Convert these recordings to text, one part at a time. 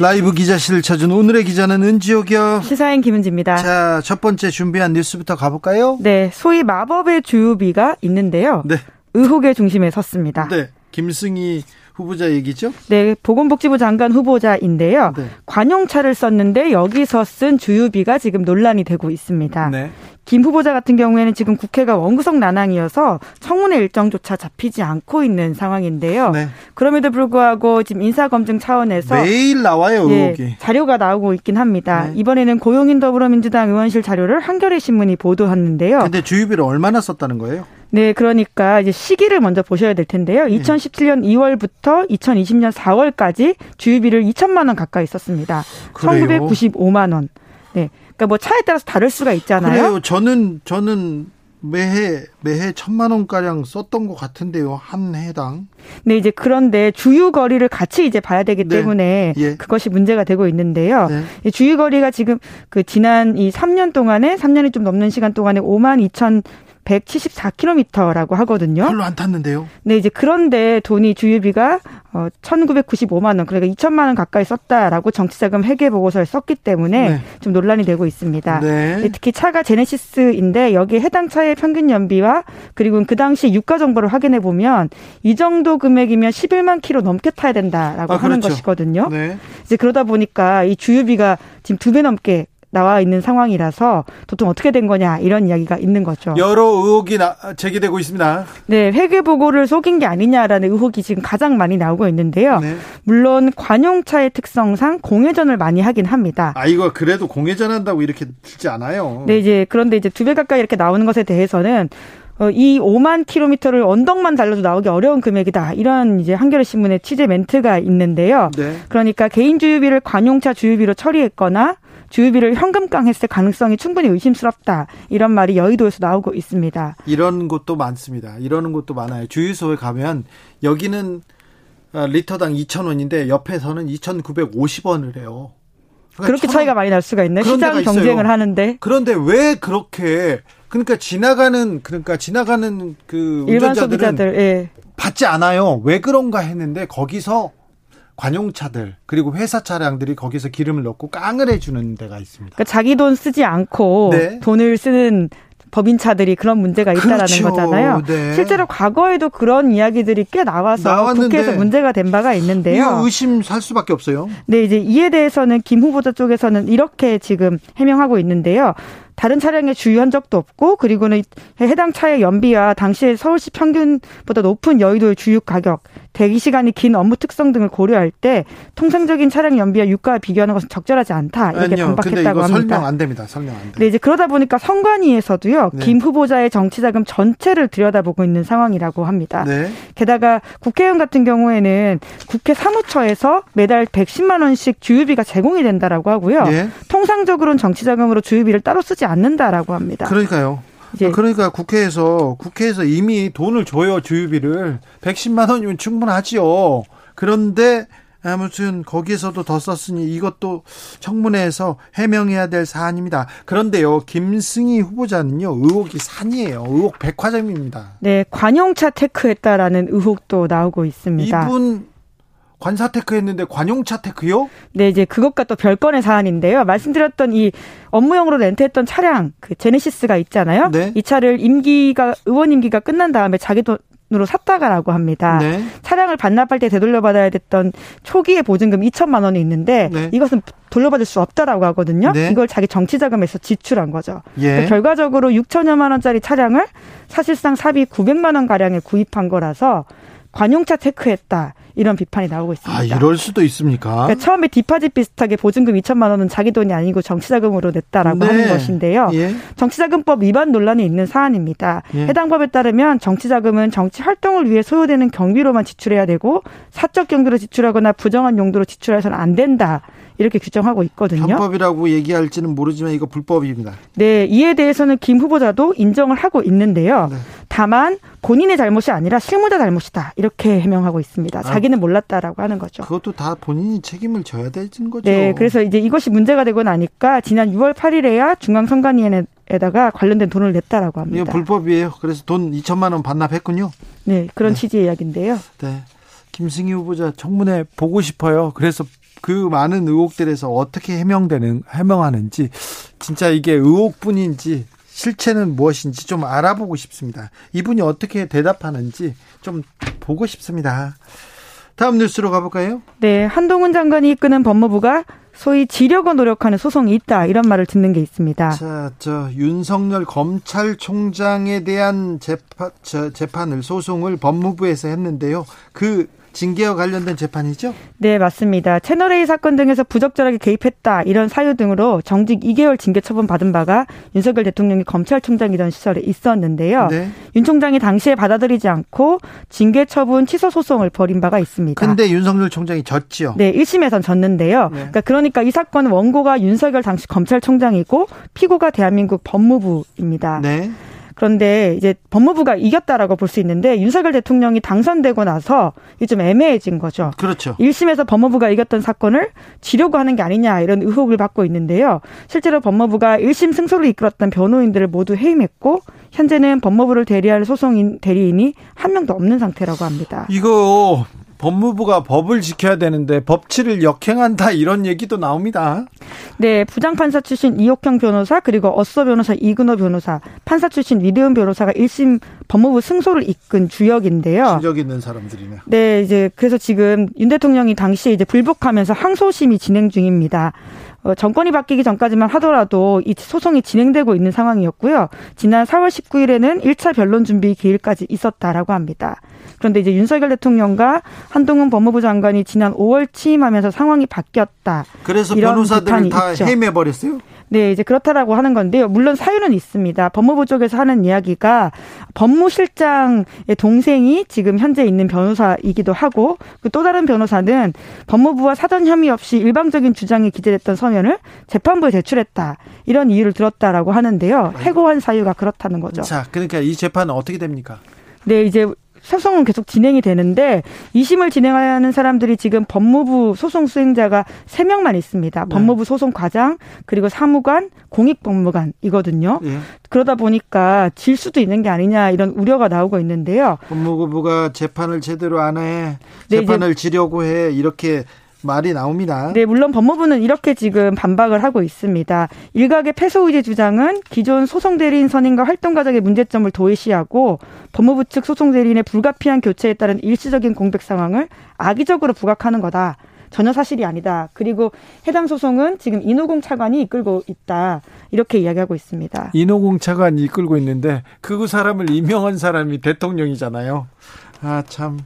라이브 기자실을 찾은 오늘의 기자는 은지옥이요. 시사인 김은지입니다. 자, 첫 번째 준비한 뉴스부터 가볼까요? 네, 소위 마법의 주유비가 있는데요. 네. 의혹의 중심에 섰습니다. 네. 김승희 후보자 얘기죠? 네, 보건복지부 장관 후보자인데요. 네. 관용차를 썼는데 여기서 쓴 주유비가 지금 논란이 되고 있습니다. 네. 김 후보자 같은 경우에는 지금 국회가 원구성 난항이어서 청문회 일정조차 잡히지 않고 있는 상황인데요. 네. 그럼에도 불구하고 지금 인사검증 차원에서 매일 나와요, 예, 자료가 나오고 있긴 합니다. 네. 이번에는 고용인 더불어민주당 의원실 자료를 한겨레 신문이 보도했는데요. 근데 주유비를 얼마나 썼다는 거예요? 네, 그러니까 이제 시기를 먼저 보셔야 될 텐데요. 2017년 2월부터 2020년 4월까지 주유비를 2천만 원 가까이 썼습니다. 그래요? 1995만 원. 네. 그러니까 뭐 차에 따라서 다를 수가 있잖아요. 그래요. 저는 저는 매해 매해 천만 원 가량 썼던 것 같은데요 한 해당. 네 이제 그런데 주유 거리를 같이 이제 봐야 되기 네. 때문에 예. 그것이 문제가 되고 있는데요. 네. 주유 거리가 지금 그 지난 이 3년 동안에 3년이 좀 넘는 시간 동안에 5만 2천 174km라고 하거든요. 별로 안 탔는데요. 네, 이제 그런데 돈이 주유비가 어 1,995만 원, 그러니까 2천만 원 가까이 썼다라고 정치자금 회계 보고서에 썼기 때문에 네. 좀 논란이 되고 있습니다. 네. 네. 특히 차가 제네시스인데 여기에 해당 차의 평균 연비와 그리고 그 당시 유가 정보를 확인해 보면 이 정도 금액이면 11만 킬로 넘게 타야 된다라고 아, 하는 그렇죠. 것이거든요. 네. 이제 그러다 보니까 이 주유비가 지금 두 배 넘게 나와 있는 상황이라서 도통 어떻게 된 거냐 이런 이야기가 있는 거죠. 여러 의혹이 나, 제기되고 있습니다. 네, 회계 보고를 속인 게 아니냐라는 의혹이 지금 가장 많이 나오고 있는데요. 네. 물론 관용차의 특성상 공회전을 많이 하긴 합니다. 아 이거 그래도 공회전 한다고 이렇게 들지 않아요. 네, 이제 그런데 이제 두 배 가까이 이렇게 나오는 것에 대해서는 어, 이 5만 킬로미터를 언덕만 달려도 나오기 어려운 금액이다. 이런 이제 한겨레 신문의 취재 멘트가 있는데요. 네. 그러니까 개인 주유비를 관용차 주유비로 처리했거나 주유비를 현금 깡했을 가능성이 충분히 의심스럽다. 이런 말이 여의도에서 나오고 있습니다. 이런 곳도 많습니다. 이러는 곳도 많아요. 주유소에 가면 여기는 아, 리터당 2,000원인데 옆에서는 2,950원을 해요. 그러니까 그렇게 차이가 많이 날 수가 있네. 시장 경쟁을 있어요. 하는데. 그런데 왜 그렇게 그러니까 지나가는 그러니까 지나가는 그 일반 소비자들 예. 받지 않아요. 왜 그런가 했는데 거기서 관용차들 그리고 회사 차량들이 거기서 기름을 넣고 깡을 해주는 데가 있습니다. 그러니까 자기 돈 쓰지 않고 네. 돈을 쓰는 법인차들이 그런 문제가 있다라는 그렇죠. 거잖아요. 네. 실제로 과거에도 그런 이야기들이 꽤 나와서 나왔는데. 국회에서 문제가 된 바가 있는데요. 의심 살 수밖에 없어요. 네, 이제 이에 대해서는 김 후보자 쪽에서는 이렇게 지금 해명하고 있는데요. 다른 차량에 주유한 적도 없고 그리고는 해당 차의 연비와 당시의 서울시 평균보다 높은 여의도의 주유 가격, 대기 시간이 긴 업무 특성 등을 고려할 때 통상적인 차량 연비와 유가와 비교하는 것은 적절하지 않다 이렇게 아니요, 반박했다고 합니다. 설명 안 됩니다. 설명 안 돼. 네, 이제 그러다 보니까 선관위에서도요 네. 김 후보자의 정치 자금 전체를 들여다보고 있는 상황이라고 합니다. 네. 게다가 국회의원 같은 경우에는 국회 사무처에서 매달 110만 원씩 주유비가 제공이 된다라고 하고요. 네. 통상적으로는 정치 자금으로 주유비를 따로 쓰지 않는다라고 합니다. 그러니까요. 이제 그러니까 국회에서 국회에서 이미 돈을 줘요 주유비를 110만 원이면 충분하지요. 그런데 아무튼 거기에서도 더 썼으니 이것도 청문회에서 해명해야 될 사안입니다. 그런데요, 김승희 후보자는요, 의혹이 산이에요. 의혹 백화점입니다. 네, 관용차 테크했다라는 의혹도 나오고 있습니다. 이분 관사 테크 했는데 관용차 테크요? 네, 이제 그것과 또 별건의 사안인데요. 말씀드렸던 이 업무용으로 렌트했던 차량, 그 제네시스가 있잖아요. 네. 이 차를 임기가 의원 임기가 끝난 다음에 자기 돈 으로 샀다가라고 합니다. 네. 차량을 반납할 때 되돌려받아야 됐던 초기의 보증금 2천만 원이 있는데 네. 이것은 돌려받을 수 없다라고 하거든요. 네. 이걸 자기 정치자금에서 지출한 거죠. 예. 그러니까 결과적으로 6천여만 원짜리 차량을 사실상 사비 900만 원 가량에 구입한 거라서 관용차 테크했다. 이런 비판이 나오고 있습니다. 아, 이럴 수도 있습니까? 그러니까 처음에 디파짓 비슷하게 보증금 2천만 원은 자기 돈이 아니고 정치자금으로 냈다라고 네. 하는 것인데요. 예. 정치자금법 위반 논란이 있는 사안입니다. 예. 해당 법에 따르면 정치자금은 정치 활동을 위해 소요되는 경비로만 지출해야 되고 사적 경비로 지출하거나 부정한 용도로 지출해서는 안 된다. 이렇게 규정하고 있거든요. 편법이라고 얘기할지는 모르지만 이거 불법입니다. 네, 이에 대해서는 김 후보자도 인정을 하고 있는데요. 네. 다만 본인의 잘못이 아니라 실무자 잘못이다 이렇게 해명하고 있습니다. 아, 자기는 몰랐다라고 하는 거죠. 그것도 다 본인이 책임을 져야 되는 거죠. 네, 그래서 이제 이것이 문제가 되고 나니까 지난 6월 8일에야 중앙선관위에다가 관련된 돈을 냈다라고 합니다. 이거 불법이에요. 그래서 돈 2천만 원 반납했군요. 네, 그런 네. 취지의 이야기인데요. 네. 김승희 후보자 청문회 보고 싶어요. 그래서 그 많은 의혹들에서 어떻게 해명되는 해명하는지 진짜 이게 의혹뿐인지 실체는 무엇인지 좀 알아보고 싶습니다. 이분이 어떻게 대답하는지 좀 보고 싶습니다. 다음 뉴스로 가볼까요? 네, 한동훈 장관이 이끄는 법무부가 소위 지려고 노력하는 소송이 있다 이런 말을 듣는 게 있습니다. 자, 저 윤석열 검찰총장에 대한 재판, 저, 재판을 소송을 법무부에서 했는데요. 그 징계와 관련된 재판이죠? 네, 맞습니다. 채널A 사건 등에서 부적절하게 개입했다 이런 사유 등으로 정직 2개월 징계 처분 받은 바가 윤석열 대통령이 검찰총장이던 시절에 있었는데요. 네. 윤 총장이 당시에 받아들이지 않고 징계 처분 취소 소송을 벌인 바가 있습니다. 근데 윤석열 총장이 졌지요? 네, 1심에선 졌는데요. 네. 그러니까, 그러니까 이 사건 원고가 윤석열 당시 검찰총장이고 피고가 대한민국 법무부입니다. 네. 그런데 이제 법무부가 이겼다라고 볼 수 있는데 윤석열 대통령이 당선되고 나서 이게 좀 애매해진 거죠. 그렇죠. 1심에서 법무부가 이겼던 사건을 지려고 하는 게 아니냐 이런 의혹을 받고 있는데요. 실제로 법무부가 1심 승소를 이끌었던 변호인들을 모두 해임했고 현재는 법무부를 대리할 소송인 대리인이 한 명도 없는 상태라고 합니다. 이거 법무부가 법을 지켜야 되는데 법치를 역행한다 이런 얘기도 나옵니다. 네, 부장판사 출신 이옥형 변호사 그리고 어서 변호사 이근호 변호사, 판사 출신 위대은 변호사가 1심 법무부 승소를 이끈 주역인데요. 실력 있는 사람들이네. 네, 이제 그래서 지금 윤 대통령이 당시에 이제 불복하면서 항소심이 진행 중입니다. 어, 정권이 바뀌기 전까지만 하더라도 이 소송이 진행되고 있는 상황이었고요. 지난 4월 19일에는 1차 변론 준비 기일까지 있었다라고 합니다. 그런데 이제 윤석열 대통령과 한동훈 법무부 장관이 지난 5월 취임하면서 상황이 바뀌었다. 그래서 변호사들을 다 해임해 버렸어요? 네, 이제 그렇다라고 하는 건데요. 물론 사유는 있습니다. 법무부 쪽에서 하는 이야기가 법무실장의 동생이 지금 현재 있는 변호사이기도 하고 그또 다른 변호사는 법무부와 사전 혐의 없이 일방적인 주장이 기재됐던 서면을 재판부에 제출했다. 이런 이유를 들었다라고 하는데요. 해고한 사유가 그렇다는 거죠. 자, 그러니까 이 재판은 어떻게 됩니까? 네, 이제 소송은 계속 진행이 되는데 2심을 진행하는 사람들이 지금 법무부 소송 수행자가 3명만 있습니다. 네. 법무부 소송 과장 그리고 사무관, 공익법무관이거든요. 네. 그러다 보니까 질 수도 있는 게 아니냐 이런 우려가 나오고 있는데요. 법무부가 재판을 제대로 안 해. 네, 재판을 네, 지려고 해. 이렇게 말이 나옵니다. 네, 물론 법무부는 이렇게 지금 반박을 하고 있습니다. 일각의 패소 의제 주장은 기존 소송 대리인 선임과 활동 과정의 문제점을 도외시하고 법무부 측 소송 대리인의 불가피한 교체에 따른 일시적인 공백 상황을 악의적으로 부각하는 거다. 전혀 사실이 아니다. 그리고 해당 소송은 지금 인호공 차관이 이끌고 있다. 이렇게 이야기하고 있습니다. 인호공 차관이 이끌고 있는데 그 사람을 임명한 사람이 대통령이잖아요. 아, 참.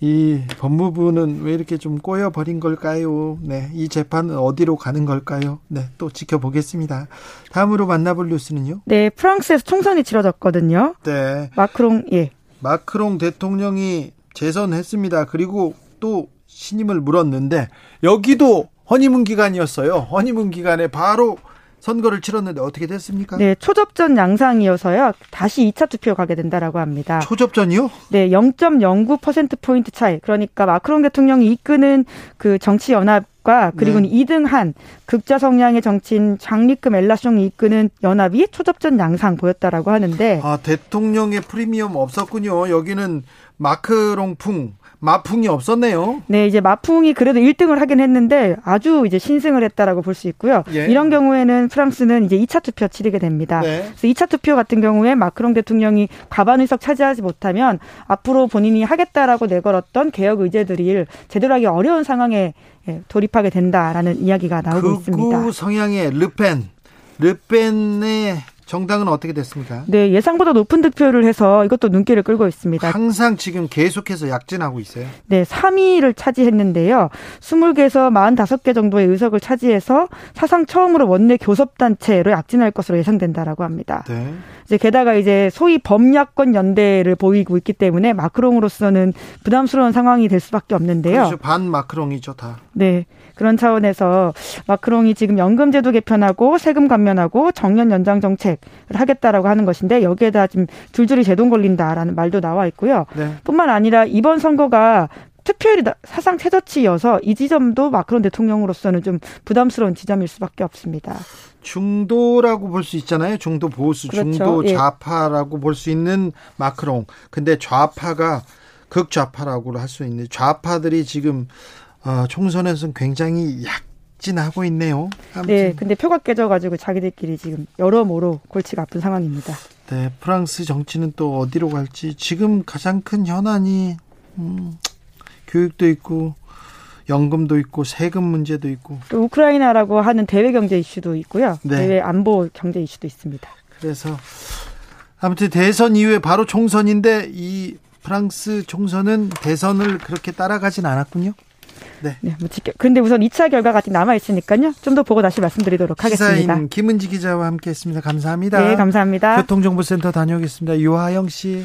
이 법무부는 왜 이렇게 좀 꼬여버린 걸까요? 네. 이 재판은 어디로 가는 걸까요? 네. 또 지켜보겠습니다. 다음으로 만나볼 뉴스는요? 네. 프랑스에서 총선이 치러졌거든요. 네. 마크롱, 예. 마크롱 대통령이 재선했습니다. 그리고 또 신임을 물었는데 여기도 허니문 기간이었어요. 허니문 기간에 바로 선거를 치렀는데 어떻게 됐습니까? 네, 초접전 양상이어서요. 다시 2차 투표 가게 된다라고 합니다. 초접전이요? 네, 0.09% 포인트 차이. 그러니까 마크롱 대통령이 이끄는 그 정치 연합 과 그리고 네. 2등 한 극자 성향의 정치인 장리크 멜라숑이 이끄는 연합이 초접전 양상 보였다라고 하는데 아, 대통령의 프리미엄 없었군요. 여기는 마크롱풍 마풍이 없었네요. 네, 이제 마풍이 그래도 1등을 하긴 했는데 아주 이제 신승을 했다라고 볼 수 있고요. 예. 이런 경우에는 프랑스는 이제 2차 투표 치르게 됩니다. 네. 그래서 2차 투표 같은 경우에 마크롱 대통령이 과반 의석 차지하지 못하면 앞으로 본인이 하겠다라고 내걸었던 개혁 의제들이 제대로 하기 어려운 상황에 예, 돌입하게 된다라는 이야기가 나오고 있습니다. 극우 성향의 르펜, 르펜의 정당은 어떻게 됐습니까? 네, 예상보다 높은 득표를 해서 이것도 눈길을 끌고 있습니다. 항상 지금 계속해서 약진하고 있어요. 네, 3위를 차지했는데요. 20개에서 45개 정도의 의석을 차지해서 사상 처음으로 원내 교섭단체로 약진할 것으로 예상된다라고 합니다. 네. 이제 게다가 이제 소위 범야권 연대를 보이고 있기 때문에 마크롱으로서는 부담스러운 상황이 될 수밖에 없는데요. 그렇죠. 반 마크롱이죠, 다. 네. 그런 차원에서 마크롱이 지금 연금제도 개편하고 세금 감면하고 정년 연장 정책을 하겠다라고 하는 것인데 여기에다 지금 줄줄이 제동 걸린다라는 말도 나와 있고요. 네. 뿐만 아니라 이번 선거가 투표율이 사상 최저치여서 이 지점도 마크론 대통령으로서는 좀 부담스러운 지점일 수밖에 없습니다. 중도라고 볼 수 있잖아요. 중도 보수, 그렇죠. 중도 예. 좌파라고 예. 볼수 있는 마크롱. 근데 좌파가 극좌파라고 할 수 있는 좌파들이 지금 어, 총선에서는 굉장히 약진하고 있네요. 아무튼. 네, 근데 표가 깨져가지고 자기들끼리 지금 여러모로 골치가 아픈 상황입니다. 네, 프랑스 정치는 또 어디로 갈지 지금 가장 큰 현안이 음, 교육도 있고 연금도 있고 세금 문제도 있고 또 우크라이나라고 하는 대외 경제 이슈도 있고요. 네. 대외 안보 경제 이슈도 있습니다. 그래서 아무튼 대선 이후에 바로 총선인데 이 프랑스 총선은 대선을 그렇게 따라가진 않았군요. 네. 네, 뭐 지켜. 근데 우선 2차 결과가 아직 남아 있으니까요. 좀 더 보고 다시 말씀드리도록 하겠습니다. 김은지 기자와 함께 했습니다. 감사합니다. 네, 감사합니다. 교통정보센터 다녀오겠습니다. 유하영 씨.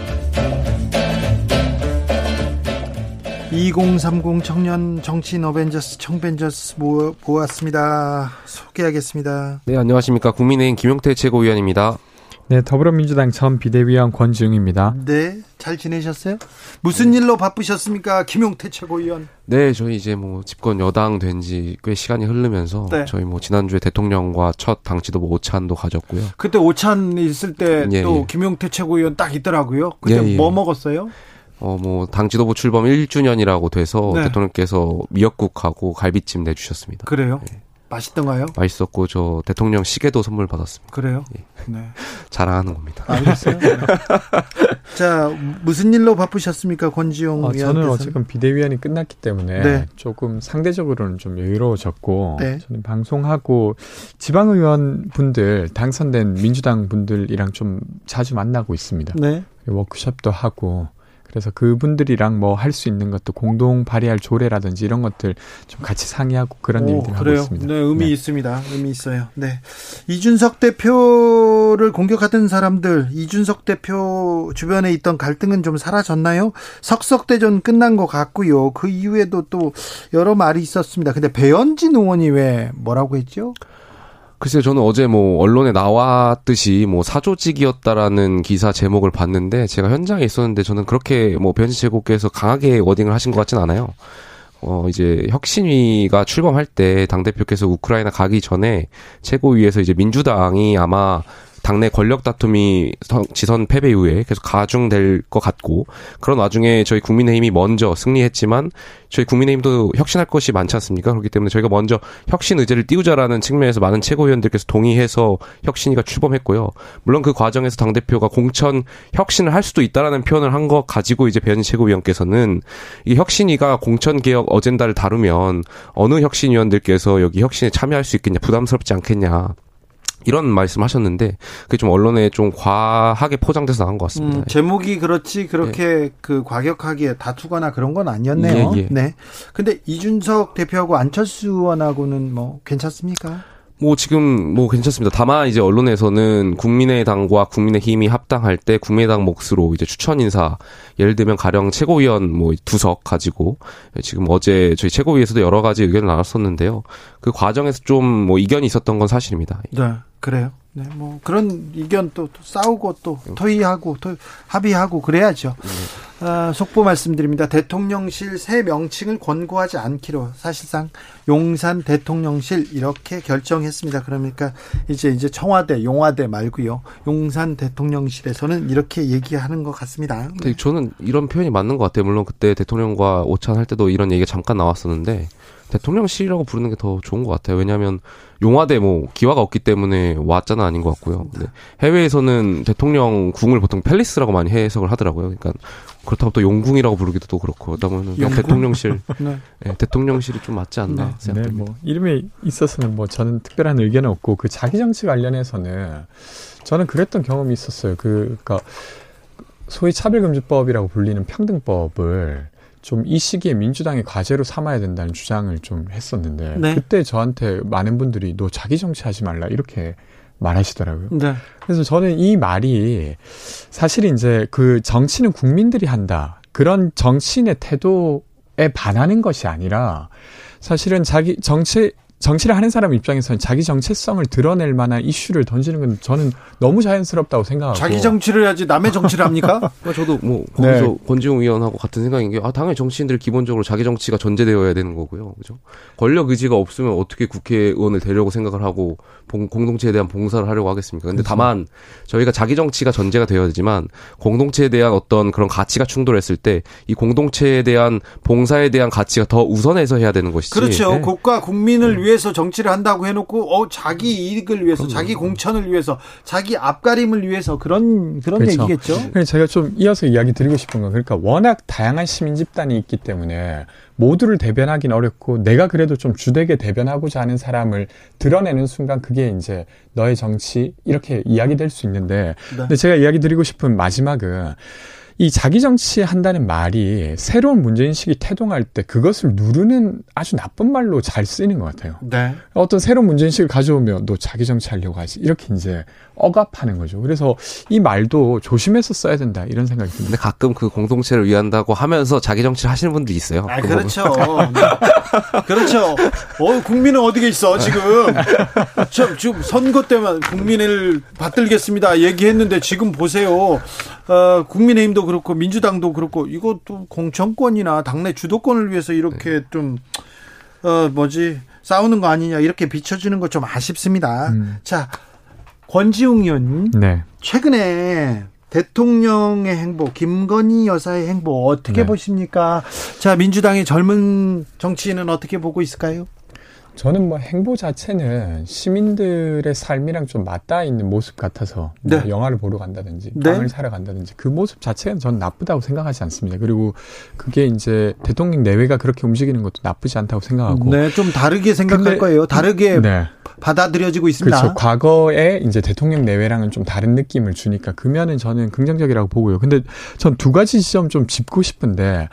2030 청년 정치인 어벤져스 청벤져스 모았습니다. 소개하겠습니다. 네, 안녕하십니까. 국민의힘 김용태 최고위원입니다. 네, 더불어민주당 전 비대위원 권지웅입니다. 네, 잘 지내셨어요? 무슨 일로 바쁘셨습니까, 김용태 최고위원? 네, 저희 이제 뭐 집권 여당 된 지 꽤 시간이 흐르면서 네. 저희 뭐 지난주에 대통령과 첫 당치도 뭐 오찬도 가졌고요. 그때 오찬 있을 때또 예, 예. 김용태 최고위원 딱 있더라고요. 그때 예, 예. 뭐 먹었어요? 어, 뭐, 당 지도부 출범 1주년이라고 돼서 네. 대통령께서 미역국하고 갈비찜 내주셨습니다. 그래요? 네. 맛있던가요? 맛있었고, 저 대통령 시계도 선물 받았습니다. 그래요? 예. 네. 자랑하는 겁니다. 알겠어요. 네. 자, 무슨 일로 바쁘셨습니까, 권지용 어, 저는 어쨌든 비대위원이 끝났기 때문에 네. 조금 상대적으로는 좀 여유로워졌고, 네. 저는 방송하고 지방의원 분들, 당선된 민주당 분들이랑 좀 자주 만나고 있습니다. 네. 워크숍도 하고, 그래서 그분들이랑 뭐 할 수 있는 것도 공동 발의할 조례라든지 이런 것들 좀 같이 상의하고 그런 오, 일들 하고 있습니다. 네, 의미 네. 있습니다. 의미 있어요. 네. 이준석 대표를 공격하던 사람들, 이준석 대표 주변에 있던 갈등은 좀 사라졌나요? 석석대전 끝난 것 같고요. 그 이후에도 또 여러 말이 있었습니다. 근데 배현진 의원이 왜 뭐라고 했죠? 글쎄요, 저는 어제 뭐 언론에 나왔듯이 뭐 사조직이었다라는 기사 제목을 봤는데 제가 현장에 있었는데 저는 그렇게 뭐 변지 제국께서 강하게 워딩을 하신 것 같진 않아요. 어, 이제 혁신위가 출범할 때 당대표께서 우크라이나 가기 전에 최고위에서 이제 민주당이 아마 당내 권력 다툼이 지선 패배 이후에 계속 가중될 것 같고 그런 와중에 저희 국민의힘이 먼저 승리했지만 저희 국민의힘도 혁신할 것이 많지 않습니까? 그렇기 때문에 저희가 먼저 혁신 의제를 띄우자라는 측면에서 많은 최고위원들께서 동의해서 혁신이가 출범했고요. 물론 그 과정에서 당 대표가 공천 혁신을 할 수도 있다라는 표현을 한 것 가지고 이제 배현진 최고위원께서는 이 혁신이가 공천 개혁 어젠다를 다루면 어느 혁신위원들께서 여기 혁신에 참여할 수 있겠냐 부담스럽지 않겠냐 이런 말씀하셨는데 그게 좀 언론에 좀 과하게 포장돼서 나온 것 같습니다. 음, 제목이 그렇지 그렇게 네. 그 과격하게 다투거나 그런 건 아니었네요. 예, 예. 네. 근데 이준석 대표하고 안철수 의원하고는 뭐 괜찮습니까? 뭐 지금 뭐 괜찮습니다. 다만 이제 언론에서는 국민의당과 국민의힘이 합당할 때 국민의당 몫으로 이제 추천 인사 예를 들면 가령 최고위원 뭐 두석 가지고 지금 어제 저희 최고위에서도 여러 가지 의견을 나눴었는데요. 그 과정에서 좀 뭐 이견이 있었던 건 사실입니다. 네, 그래요. 네, 뭐 그런 의견 또, 또 싸우고 또 토의하고 또 합의하고 그래야죠. 네. 아, 속보 말씀드립니다. 대통령실 새 명칭을 권고하지 않기로 사실상 용산 대통령실 이렇게 결정했습니다. 그러니까 이제 이제 청와대, 용화대 말고요. 용산 대통령실에서는 이렇게 얘기하는 것 같습니다. 네. 저는 이런 표현이 맞는 것 같아요. 물론 그때 대통령과 오찬 할 때도 이런 얘기가 잠깐 나왔었는데 대통령실이라고 부르는 게 더 좋은 것 같아요. 왜냐하면 용화대 뭐 기화가 없기 때문에 왔자는 아닌 것 같고요. 근데 해외에서는 대통령 궁을 보통 팰리스라고 많이 해석을 하더라고요. 그러니까 그렇다고 또 용궁이라고 부르기도 또 그렇고 그러다 보면 대통령실 네. 네, 대통령실이 좀 맞지 않나 네. 생각합니다. 네, 뭐 이름에 있어서는 뭐 저는 특별한 의견은 없고 그 자기 정치 관련해서는 저는 그랬던 경험이 있었어요. 그 그러니까 소위 차별금지법이라고 불리는 평등법을 좀 이 시기에 민주당의 과제로 삼아야 된다는 주장을 좀 했었는데 네. 그때 저한테 많은 분들이 너 자기 정치하지 말라 이렇게 말하시더라고요. 네. 그래서 저는 이 말이 사실 이제 그 정치는 국민들이 한다. 그런 정치인의 태도에 반하는 것이 아니라 사실은 자기 정치 정치를 하는 사람 입장에서는 자기 정체성을 드러낼 만한 이슈를 던지는 건 저는 너무 자연스럽다고 생각하고 자기 정치를 해야지 남의 정치를 합니까? 그러니까 저도 뭐 거기서 네. 권지웅 의원하고 같은 생각인 게 아, 당연히 정치인들 기본적으로 자기 정치가 전제되어야 되는 거고요. 그죠? 권력 의지가 없으면 어떻게 국회의원을 되려고 생각을 하고 공동체에 대한 봉사를 하려고 하겠습니까? 근데 그렇죠. 다만 저희가 자기 정치가 전제가 되어야 되지만 공동체에 대한 어떤 그런 가치가 충돌했을 때 이 공동체에 대한 봉사에 대한 가치가 더 우선해서 해야 되는 것이지. 그렇죠. 네. 국가 국민을 네. 위해 서 정치를 한다고 해놓고 어 자기 이익을 위해서, 그럼요. 자기 공천을 위해서, 자기 앞가림을 위해서 그런 그런 그렇죠. 얘기겠죠. 제가 좀 이어서 이야기 드리고 싶은 건 그러니까 워낙 다양한 시민 집단이 있기 때문에 모두를 대변하기는 어렵고 내가 그래도 좀 주되게 대변하고자 하는 사람을 드러내는 순간 그게 이제 너의 정치 이렇게 이야기될 수 있는데 네. 근데 제가 이야기 드리고 싶은 마지막은 이 자기 정치 한다는 말이 새로운 문제인식이 태동할 때 그것을 누르는 아주 나쁜 말로 잘 쓰이는 것 같아요. 네. 어떤 새로운 문제인식을 가져오면 너 자기 정치 하려고 하지. 이렇게 이제 억압하는 거죠. 그래서 이 말도 조심해서 써야 된다 이런 생각이 듭니다. 근데 가끔 그 공동체를 위한다고 하면서 자기 정치를 하시는 분들이 있어요. 아, 그 그렇죠. 그렇죠. 어, 국민은 어디에 있어 지금? 저, 지금 선거 때만 국민을 받들겠습니다 얘기했는데 지금 보세요. 어, 국민의힘도 그렇고 민주당도 그렇고 이것도 공천권이나 당내 주도권을 위해서 이렇게 네. 좀 어, 뭐지 싸우는 거 아니냐 이렇게 비춰지는 거 좀 아쉽습니다. 음. 자. 권지웅 의원님. 네. 최근에 대통령의 행보, 김건희 여사의 행보 어떻게 네. 보십니까? 자, 민주당의 젊은 정치인은 어떻게 보고 있을까요? 저는 뭐 행보 자체는 시민들의 삶이랑 좀 맞닿아 있는 모습 같아서 뭐 네. 영화를 보러 간다든지 네. 빵을 사러 간다든지 그 모습 자체는 저는 나쁘다고 생각하지 않습니다. 그리고 그게 이제 대통령 내외가 그렇게 움직이는 것도 나쁘지 않다고 생각하고 네, 좀 다르게 생각할 근데, 거예요. 다르게 네. 받아들여지고 있습니다. 그렇죠. 과거에 이제 대통령 내외랑은 좀 다른 느낌을 주니까 그 면은 저는 긍정적이라고 보고요. 근데 전 두 가지 지점 좀 짚고 싶은데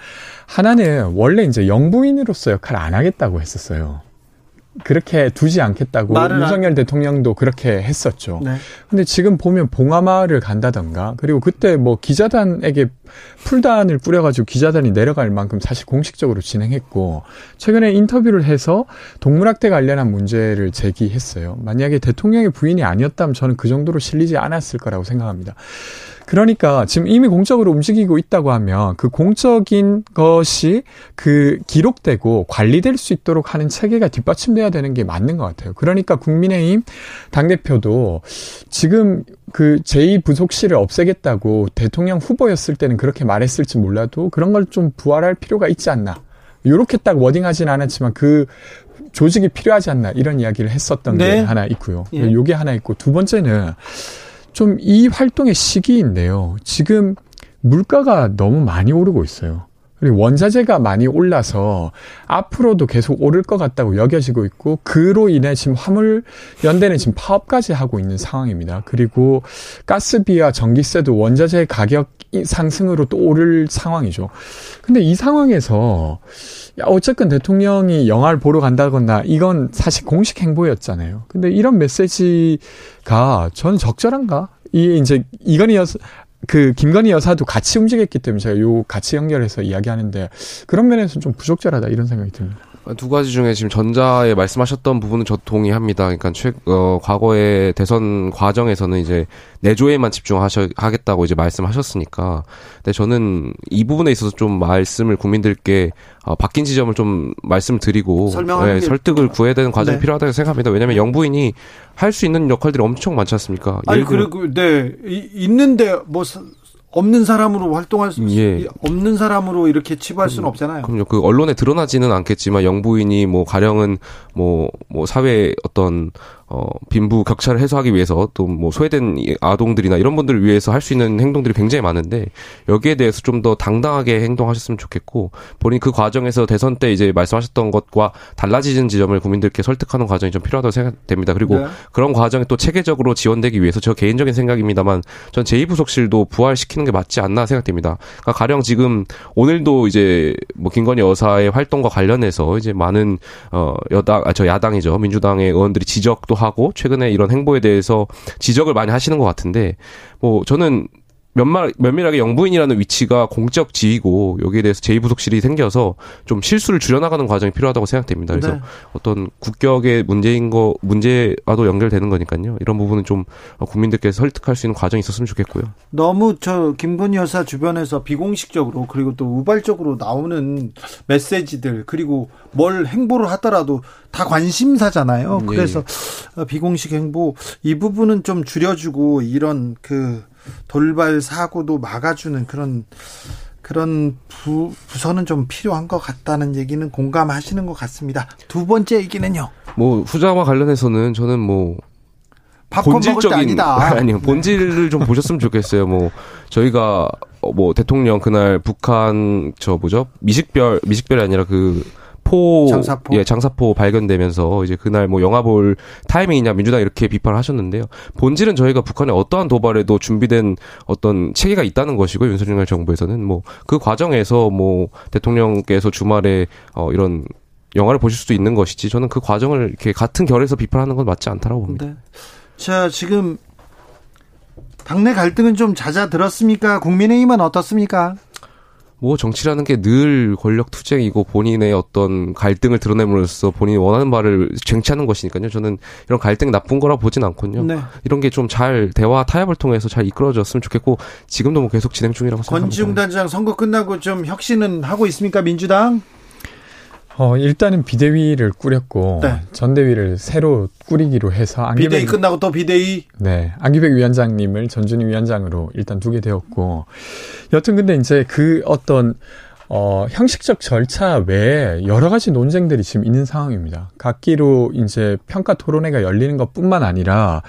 하나는 원래 이제 영부인으로서 역할을 안 하겠다고 했었어요. 그렇게 두지 않겠다고 윤석열 대통령도 그렇게 했었죠. 네. 근데 지금 보면 봉하마을을 간다던가 그리고 그때 뭐 기자단에게 풀단을 뿌려가지고 기자단이 내려갈 만큼 사실 공식적으로 진행했고 최근에 인터뷰를 해서 동물학대 관련한 문제를 제기했어요. 만약에 대통령의 부인이 아니었다면 저는 그 정도로 실리지 않았을 거라고 생각합니다. 그러니까 지금 이미 공적으로 움직이고 있다고 하면 그 공적인 것이 그 기록되고 관리될 수 있도록 하는 체계가 뒷받침돼야 되는 게 맞는 것 같아요. 그러니까 국민의힘 당대표도 지금 그 제2부속실을 없애겠다고 대통령 후보였을 때는 그렇게 말했을지 몰라도 그런 걸 좀 부활할 필요가 있지 않나. 요렇게 딱 워딩하진 않았지만 그 조직이 필요하지 않나 이런 이야기를 했었던 네. 게 하나 있고요. 예. 요게 하나 있고 두 번째는 좀 이 활동의 시기인데요. 지금 물가가 너무 많이 오르고 있어요. 그리고 원자재가 많이 올라서 앞으로도 계속 오를 것 같다고 여겨지고 있고 그로 인해 지금 화물 연대는 지금 파업까지 하고 있는 상황입니다. 그리고 가스비와 전기세도 원자재 가격 상승으로 또 오를 상황이죠. 근데 이 상황에서 야, 어쨌든 대통령이 영화를 보러 간다거나 이건 사실 공식 행보였잖아요. 근데 이런 메시지가 저는 적절한가? 이게 이제 이건희 여사 그 김건희 여사도 같이 움직였기 때문에 제가 요 같이 연결해서 이야기하는데 그런 면에서 좀 부적절하다 이런 생각이 듭니다. 두 가지 중에 지금 전자에 말씀하셨던 부분은 저 동의합니다. 그러니까 최, 어, 과거의 대선 과정에서는 이제 내조에만 집중하셔 하겠다고 이제 말씀하셨으니까. 근데 저는 이 부분에 있어서 좀 말씀을 국민들께 어, 바뀐 지점을 좀 말씀드리고 네, 설득을 구해야 되는 과정이 네. 필요하다고 생각합니다. 왜냐하면 영부인이 할 수 있는 역할들이 엄청 많지 않습니까? 아니 그리고 네 이, 있는데 뭐 없는 사람으로 활동할 수 예. 없는 사람으로 이렇게 치부할 수는 없잖아요. 그럼요. 그 언론에 드러나지는 않겠지만 영부인이 뭐 가령은 뭐뭐 뭐 사회 어떤 어, 빈부 격차를 해소하기 위해서 또 뭐 소외된 아동들이나 이런 분들을 위해서 할 수 있는 행동들이 굉장히 많은데 여기에 대해서 좀 더 당당하게 행동하셨으면 좋겠고 본인 그 과정에서 대선 때 이제 말씀하셨던 것과 달라지는 지점을 국민들께 설득하는 과정이 좀 필요하다고 생각됩니다. 그리고 네. 그런 과정이 또 체계적으로 지원되기 위해서 저 개인적인 생각입니다만 전 제2부속실도 부활시키는 게 맞지 않나 생각됩니다. 그러니까 가령 지금 오늘도 이제 뭐 김건희 여사의 활동과 관련해서 이제 많은 어 여당 아 저 야당이죠 민주당의 의원들이 지적도 하고 최근에 이런 행보에 대해서 지적을 많이 하시는 것 같은데 뭐 저는 면밀, 면밀하게 영부인이라는 위치가 공적 지위고 여기에 대해서 제2부속실이 생겨서 좀 실수를 줄여나가는 과정이 필요하다고 생각됩니다. 그래서 네. 어떤 국격의 문제인 거 문제와도 연결되는 거니까요. 이런 부분은 좀 국민들께서 설득할 수 있는 과정이 있었으면 좋겠고요. 너무 저 김건희 여사 주변에서 비공식적으로 그리고 또 우발적으로 나오는 메시지들 그리고 뭘 행보를 하더라도 다 관심사잖아요. 음, 예. 그래서 예. 비공식 행보 이 부분은 좀 줄여주고 이런 그 돌발 사고도 막아주는 그런 그런 부, 부서는 좀 필요한 것 같다는 얘기는 공감하시는 것 같습니다. 두 번째 얘기는요. 뭐 후자와 관련해서는 저는 뭐 본질적인 아니요 본질을 좀 보셨으면 좋겠어요. 뭐 저희가 뭐 대통령 그날 북한 저 뭐죠 미식별 미식별이 아니라 그 장사포, 장사포, 예, 장사포 발견되면서 이제 그날 뭐 영화 볼 타이밍이냐 민주당 이렇게 비판을 하셨는데요. 본질은 저희가 북한에 어떠한 도발에도 준비된 어떤 체계가 있다는 것이고 윤석열 정부에서는 뭐 그 과정에서 뭐 대통령께서 주말에 어 이런 영화를 보실 수도 있는 것이지 저는 그 과정을 이렇게 같은 결에서 비판하는 건 맞지 않다라고 봅니다. 네. 자, 지금 당내 갈등은 좀 잦아들었습니까? 국민의힘은 어떻습니까? 뭐 정치라는 게 늘 권력 투쟁이고 본인의 어떤 갈등을 드러냄으로써 본인이 원하는 바를 쟁취하는 것이니까요. 저는 이런 갈등이 나쁜 거라 보진 않거든요. 네. 이런 게 좀 잘 대화 타협을 통해서 잘 이끌어졌으면 좋겠고 지금도 뭐 계속 진행 중이라고 생각합니다. 권지웅 단장 선거 끝나고 좀 혁신은 하고 있습니까 민주당? 어, 일단은 비대위를 꾸렸고 네. 전대위를 새로 꾸리기로 해서 안기백, 비대위 끝나고 또 비대위 네 안기백 위원장님을 전준희 위원장으로 일단 두게 되었고 여튼 근데 이제 그 어떤 어, 형식적 절차 외에 여러 가지 논쟁들이 지금 있는 상황입니다. 각기로 이제 평가 토론회가 열리는 것 뿐만 아니라,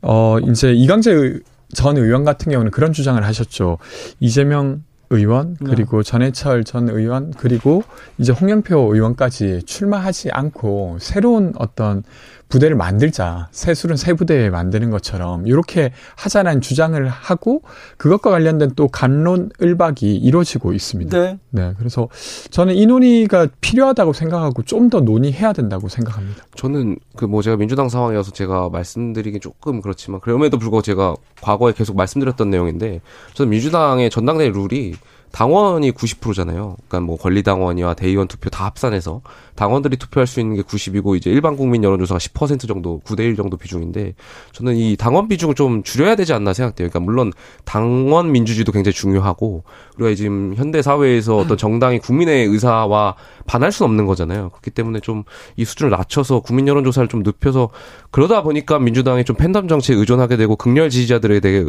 어, 이제 이강재 전 의원 같은 경우는 그런 주장을 하셨죠. 이재명 의원 네. 그리고 네. 전해철 전 의원 그리고 이제 홍영표 의원까지 출마하지 않고 새로운 어떤 부대를 만들자 새술은 새 부대 만드는 것처럼 이렇게 하자는 주장을 하고 그것과 관련된 또 간론 을박이 이루어지고 있습니다. 네. 네. 그래서 저는 이 논의가 필요하다고 생각하고 좀 더 논의해야 된다고 생각합니다. 저는 그 뭐 제가 민주당 상황이어서 제가 말씀드리기 조금 그렇지만 그럼에도 불구하고 제가 과거에 계속 말씀드렸던 내용인데 저는 민주당의 전당대 룰이 당원이 90%잖아요. 그러니까 뭐 권리당원이와 대의원 투표 다 합산해서 당원들이 투표할 수 있는 게 90이고 이제 일반 국민 여론조사가 10% 정도 9대 1 정도 비중인데 저는 이 당원 비중을 좀 줄여야 되지 않나 생각돼요. 그러니까 물론 당원 민주주의도 굉장히 중요하고 우리가 지금 현대 사회에서 어떤 정당이 국민의 의사와 반할 수는 없는 거잖아요. 그렇기 때문에 좀 이 수준을 낮춰서 국민 여론조사를 좀 눕혀서 그러다 보니까 민주당이 좀 팬덤 정치에 의존하게 되고 극렬 지지자들에 대해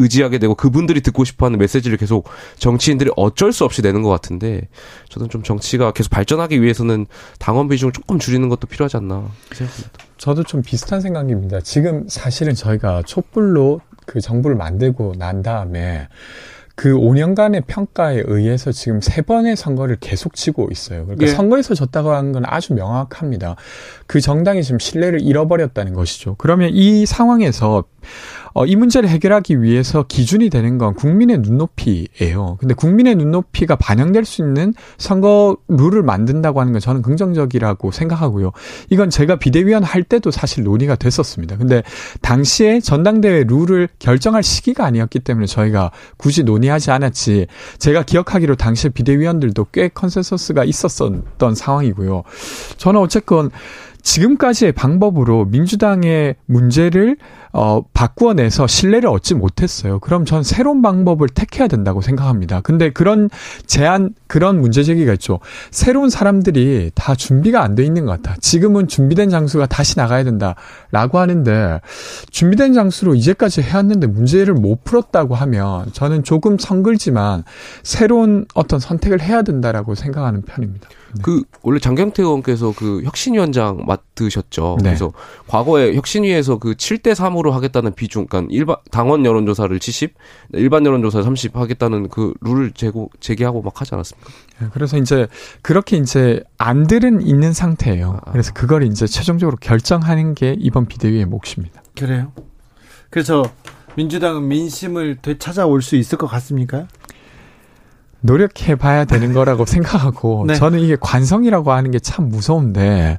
의지하게 되고 그분들이 듣고 싶어하는 메시지를 계속 정치인들이 어쩔 수 없이 내는 것 같은데 저는 좀 정치가 계속 발전하기 위해서는 당원 비중을 조금 줄이는 것도 필요하지 않나 생각합니다. 저도 좀 비슷한 생각입니다. 지금 사실은 저희가 촛불로 그 정부를 만들고 난 다음에 그 5년간의 평가에 의해서 지금 세 번의 선거를 계속 치고 있어요. 그러니까 예. 선거에서 졌다고 하는 건 아주 명확합니다. 그 정당이 지금 신뢰를 잃어버렸다는 것이죠. 그러면 이 상황에서 어, 이 문제를 해결하기 위해서 기준이 되는 건 국민의 눈높이예요. 근데 국민의 눈높이가 반영될 수 있는 선거 룰을 만든다고 하는 건 저는 긍정적이라고 생각하고요. 이건 제가 비대위원 할 때도 사실 논의가 됐었습니다. 근데 당시에 전당대회 룰을 결정할 시기가 아니었기 때문에 저희가 굳이 논의하지 않았지. 제가 기억하기로 당시 비대위원들도 꽤 consensus가 있었던 상황이고요. 저는 어쨌건 지금까지의 방법으로 민주당의 문제를 어, 바꾸어내서 신뢰를 얻지 못했어요. 그럼 전 새로운 방법을 택해야 된다고 생각합니다. 근데 그런 제안, 그런 문제 제기가 있죠. 새로운 사람들이 다 준비가 안 돼 있는 것 같아. 지금은 준비된 장수가 다시 나가야 된다라고 하는데 준비된 장수로 이제까지 해왔는데 문제를 못 풀었다고 하면 저는 조금 성글지만 새로운 어떤 선택을 해야 된다라고 생각하는 편입니다. 네. 그 원래 장경태 의원께서 그 혁신위원장 맡으셨죠. 네. 그래서 과거에 혁신위에서 그 7대 3으로 하겠다는 비중, 그러니까 일반 당원 여론조사를 70, 일반 여론조사 30 하겠다는 그 룰을 제고 제기하고 막 하지 않았습니까? 네, 그래서 이제 그렇게 이제 안들은 있는 상태예요. 아. 그래서 그걸 이제 최종적으로 결정하는 게 이번 비대위의 몫입니다. 그래요. 그래서 민주당은 민심을 되찾아올 수 있을 것 같습니까? 노력해 봐야 되는 거라고 생각하고 네. 저는 이게 관성이라고 하는 게 참 무서운데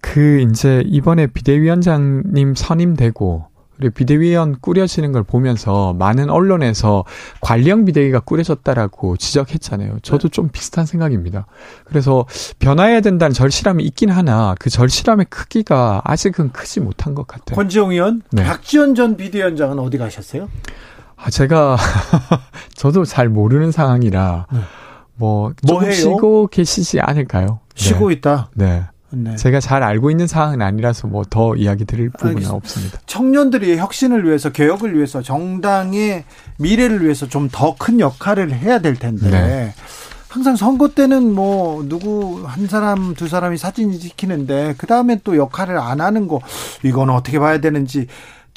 그 이제 이번에 비대위원장님 선임되고 그리고 비대위원 꾸려지는 걸 보면서 많은 언론에서 관리형 비대위가 꾸려졌다라고 지적했잖아요. 저도 네. 좀 비슷한 생각입니다. 그래서 변화해야 된다는 절실함이 있긴 하나 그 절실함의 크기가 아직은 크지 못한 것 같아요. 권지영 의원, 네. 박지원 전 비대위원장은 어디 가셨어요? 아, 제가 저도 잘 모르는 상황이라 네. 뭐, 뭐 해요? 쉬고 계시지 않을까요? 쉬고 네. 있다. 네. 네. 제가 잘 알고 있는 상황은 아니라서 뭐 더 이야기 드릴 부분은 알겠습니다. 없습니다. 청년들이 혁신을 위해서 개혁을 위해서 정당의 미래를 위해서 좀 더 큰 역할을 해야 될 텐데 네. 항상 선거 때는 뭐 누구 한 사람 두 사람이 사진 찍히는데 그 다음에 또 역할을 안 하는 거 이건 어떻게 봐야 되는지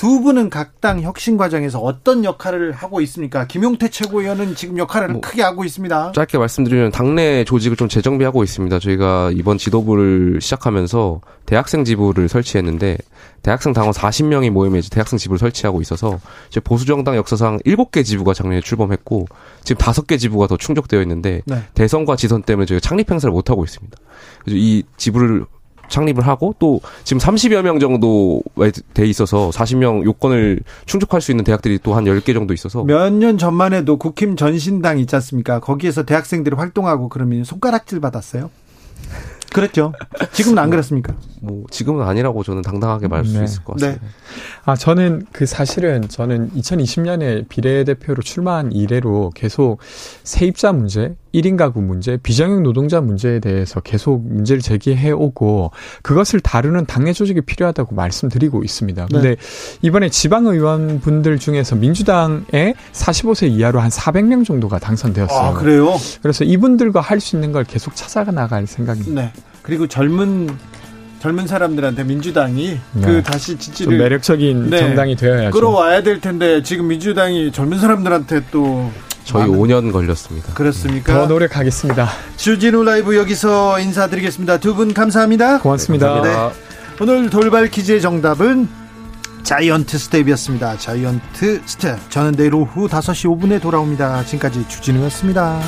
두 분은 각 당 혁신 과정에서 어떤 역할을 하고 있습니까? 김용태 최고위원은 지금 역할을 뭐 크게 하고 있습니다. 짧게 말씀드리면 당내 조직을 좀 재정비하고 있습니다. 저희가 이번 지도부를 시작하면서 대학생 지부를 설치했는데 대학생 당원 40명이 모임에 이제 대학생 지부를 설치하고 있어서 이제 보수 정당 역사상 7개 지부가 작년에 출범했고 지금 5개 지부가 더 충족되어 있는데 네. 대선과 지선 때문에 저희가 창립 행사를 못 하고 있습니다. 그래서 이 지부를 창립을 하고 또 지금 30여 명 정도 돼 있어서 40명 요건을 충족할 수 있는 대학들이 또 한 10개 정도 있어서 몇 년 전만 해도 국힘 전신당 있지 않습니까? 거기에서 대학생들이 활동하고 그러면 손가락질 받았어요. 그랬죠. 지금은 안 그렇습니까? 뭐 지금은 아니라고 저는 당당하게 말할 수 네. 있을 것 같습니다. 네. 아 저는 그 사실은 저는 2020년에 비례대표로 출마한 이래로 계속 세입자 문제, 1인 가구 문제, 비정형 노동자 문제에 대해서 계속 문제를 제기해 오고 그것을 다루는 당내 조직이 필요하다고 말씀드리고 있습니다. 네. 근데 네. 이번에 지방 의원 분들 중에서 민주당에 45세 이하로 한 400명 정도가 당선되었어요. 아, 그래요? 그래서 이분들과 할 수 있는 걸 계속 찾아가 나갈 생각입니다. 네. 그리고 젊은 젊은 사람들한테 민주당이 네. 그 다시 지지를 매력적인 네. 정당이 되어야죠. 끌어와야 될 텐데 지금 민주당이 젊은 사람들한테 또 저희 많은... 5년 걸렸습니다. 그렇습니까? 더 노력하겠습니다. 주진우 라이브 여기서 인사드리겠습니다. 두 분 감사합니다. 고맙습니다. 네, 오늘 돌발 퀴즈의 정답은 자이언트 스텝이었습니다. 자이언트 스텝. 저는 내일 오후 5시 5분에 돌아옵니다. 지금까지 주진우였습니다.